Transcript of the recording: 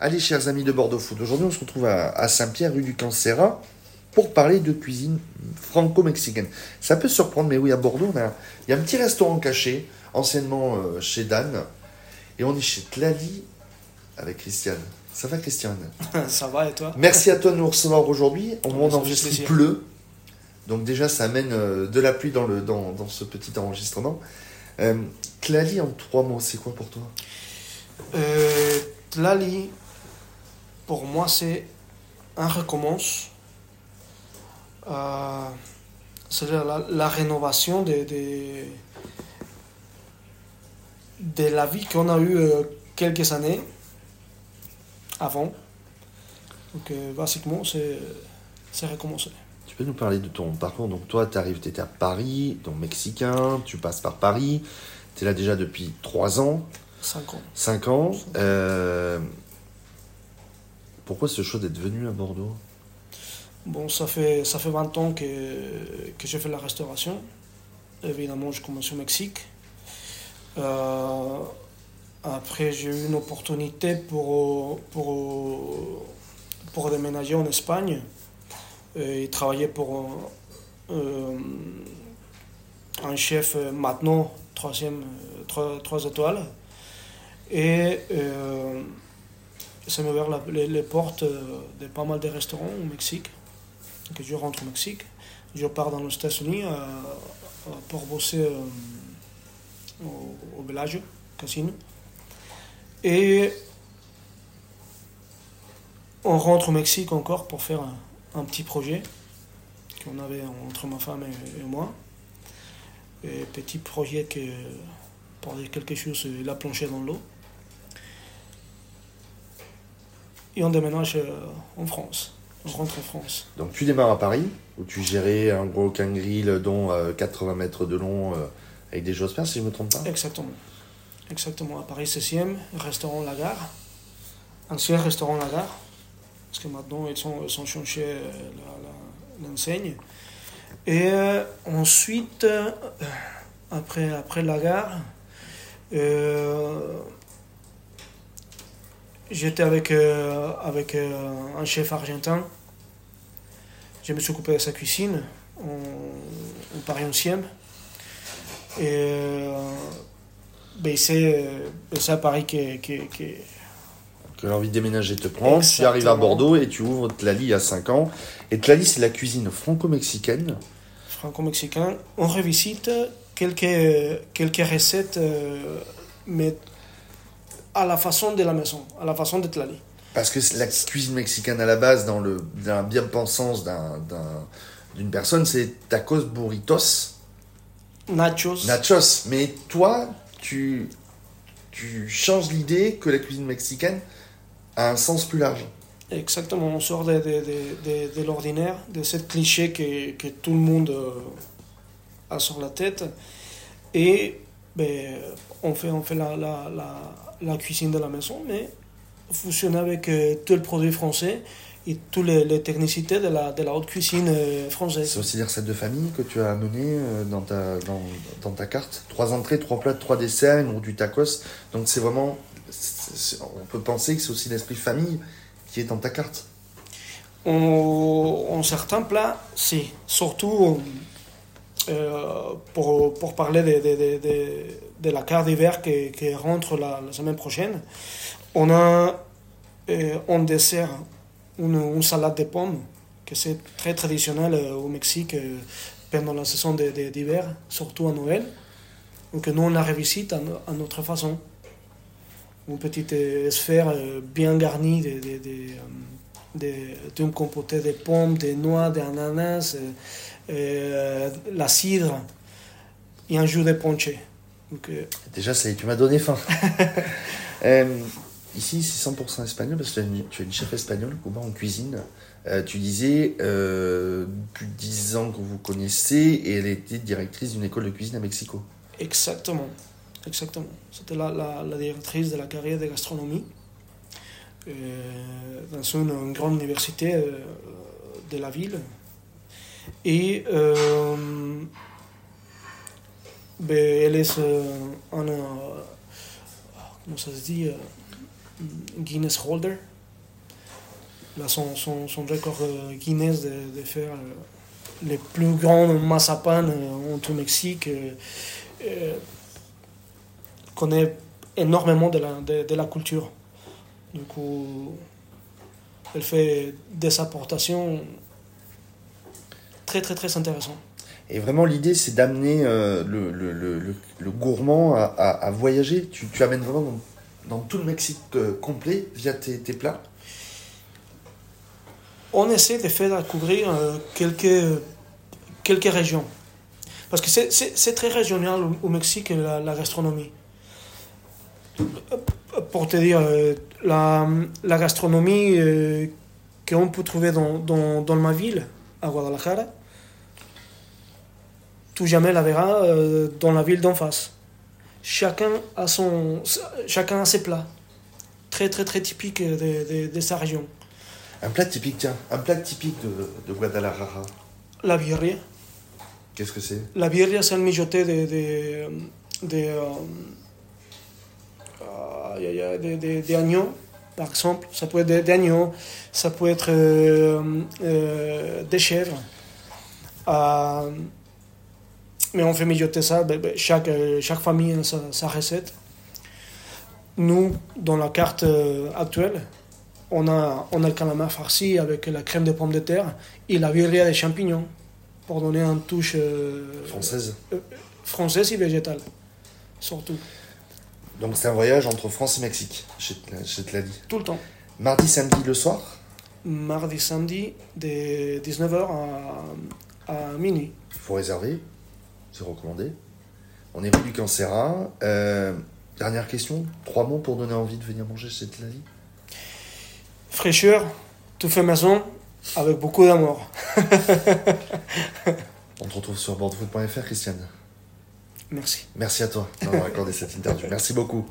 Allez, chers amis de Bordeaux Food, aujourd'hui on se retrouve à, Saint-Pierre, rue du Cancera, pour parler de cuisine franco-mexicaine. Ça peut surprendre, mais oui, à Bordeaux, il y a un petit restaurant caché, anciennement euh, chez Dan, et on est chez Tlali avec Christiane. Ça va, Christiane? Ça va, et toi? Merci à toi de nous recevoir aujourd'hui. Au moment d'enregistrer, il pleut. Donc déjà, ça amène euh, de la pluie dans, le, dans, dans ce petit enregistrement. Euh, Tlali, en trois mots, c'est quoi pour toi? Euh, Tlali, pour moi, c'est un recommence. Euh, c'est la, la, rénovation de, de, la vie qu'on a eue euh, quelques années avant. Donc, euh, basiquement, c'est recommencer. Tu peux nous parler de ton parcours? Donc, toi, tu arrives, tu étais à Paris, donc mexicain, tu passes par Paris, tu es là déjà depuis trois ans. Cinq ans. Cinq ans. Pourquoi ce choix d'être venu à Bordeaux? Bon, ça fait, ça fait 20 ans que, que j'ai fait la restauration. Évidemment, je commence au Mexique. Euh, après, j'ai eu une opportunité pour, pour, pour déménager en Espagne et travailler pour euh, un chef maintenant, troisième, trois, trois étoiles. Et euh, ça m'a ouvert les, portes euh, de pas mal de restaurants au Mexique. Que je rentre au Mexique. Je pars dans les États-Unis euh, euh, pour bosser au, village, casino. Et on rentre au Mexique encore pour faire un, petit projet qu'on avait entre ma femme et, moi. Et petit projet que, pour quelque chose, il a plongé dans l'eau. Et on déménage euh, en France. On rentre en France. Donc tu démarres à Paris, où tu gérais un gros can grill dont 80 euh, mètres de long euh, avec des Josper, si je ne me trompe pas Exactement. Exactement, à Paris 16e, restaurant La Gare. Ancien restaurant La Gare, parce que maintenant ils sont, ils sont changés l'enseigne. Et ensuite, après, après La Gare, J'étais avec, euh, avec euh, un chef argentin. Je me suis occupé de sa cuisine en, Paris 11e. Et euh, ben, c'est à Paris que, que, que, que l'envie de déménager te prend. Tu arrives à Bordeaux et tu ouvres Tlali a 5 ans. Et Tlali, c'est la cuisine franco-mexicaine. Franco-mexicaine. On revisite quelques, quelques recettes, mais à la façon de la maison, à la façon de Tlali. Parce que la cuisine mexicaine à la base, dans le dans bien-pensance d'une personne, c'est tacos, burritos. Nachos. Nachos. Mais toi, tu, tu changes l'idée que la cuisine mexicaine a un sens plus large. Exactement, on sort de, de, de, de l'ordinaire, de ce cliché que, que, tout le monde euh, a sur la tête. Et ben, on fait, on fait la, la, la la cuisine de la maison, mais fonctionner avec euh, tout le produit français et toutes les, technicités de la, de la haute cuisine euh, française. C'est aussi des recettes de famille que tu as amenées euh, dans ta, dans, dans, ta carte. Trois entrées, trois plats, trois desserts, ou du tacos. Donc c'est vraiment. on peut penser que c'est aussi l'esprit famille qui est dans ta carte. En, certains plats, si. Surtout pour, pour, parler des de la carte d'hiver qui, rentre la, semaine prochaine, on a euh, en dessert une, salade de pommes, que c'est très traditionnel euh, au Mexique euh, pendant la saison d'hiver, surtout à Noël. Donc nous, on la revisite à, notre façon. Une petite sphère bien garnie de, de, d'une compotée de pommes, de noix, d'ananas, la cidre et un jus de ponche. Euh, Déjà, ça, tu m'as donné faim. Euh, ici, c'est 100% espagnol parce que tu es une chef espagnole, en cuisine. Euh, tu disais plus de 10 ans que vous connaissez et elle était directrice d'une école de cuisine à Mexico. Exactement. Exactement. C'était la, la, directrice de la carrière de gastronomie dans une, grande université de la ville. Et ben, elle est un, comment ça se dit, Guinness Holder. Là, son, record euh, Guinness de, faire euh, les plus grands mazapan euh, en tout Mexique. euh, euh, connaît énormément de la, de la culture. Du coup, elle fait des apportations très très très intéressantes. Et vraiment, l'idée, c'est d'amener euh, le, le, le, le- gourmand à, à, à voyager. Tu, tu amènes vraiment dans, dans tout le Mexique euh, complet via tes, tes plats. on essaie de faire découvrir euh, quelques, quelques régions. Parce que c'est- très régional au, au Mexique, la, la gastronomie. Pour te dire, la, la gastronomie euh, qu'on peut trouver dans, dans, dans ma ville, à Guadalajara, tu jamais la verras euh, dans la ville d'en face. Chacun a, son, chacun a ses plats, très très très typiques de, de, de sa région. Un plat typique, tiens, un plat typique de, de Guadalajara. La birria. Qu'est-ce que c'est? La birria, c'est un mijoté de, de, de, euh, aïe, aïe, aïe, de, de- de agneau, par exemple. Ça peut être de- d'agneau, ça peut être euh, euh, des chèvres. Euh, mais on fait mijoter ça, ben, ben, chaque, chaque famille a sa, sa recette. Nous, dans la carte actuelle, on a, on a le calamar farci avec la crème de pommes de terre et la birria de champignons pour donner une touche euh, Française. française et végétale, surtout, Donc c'est un voyage entre France et Mexique, je te, l'ai- je te l'ai dit. tout le temps. Mardi, samedi, le soir? Mardi, samedi, de 19h à, à minuit. Il faut réserver, c'est recommandé. On est rue du Cancera. Euh, dernière question, trois mots pour donner envie de venir manger chez Tlali? Fraîcheur, tout fait maison, avec beaucoup d'amour. On te retrouve sur bordefoot.fr, Christiane. Merci. Merci à toi d'avoir accordé cette interview. Merci beaucoup.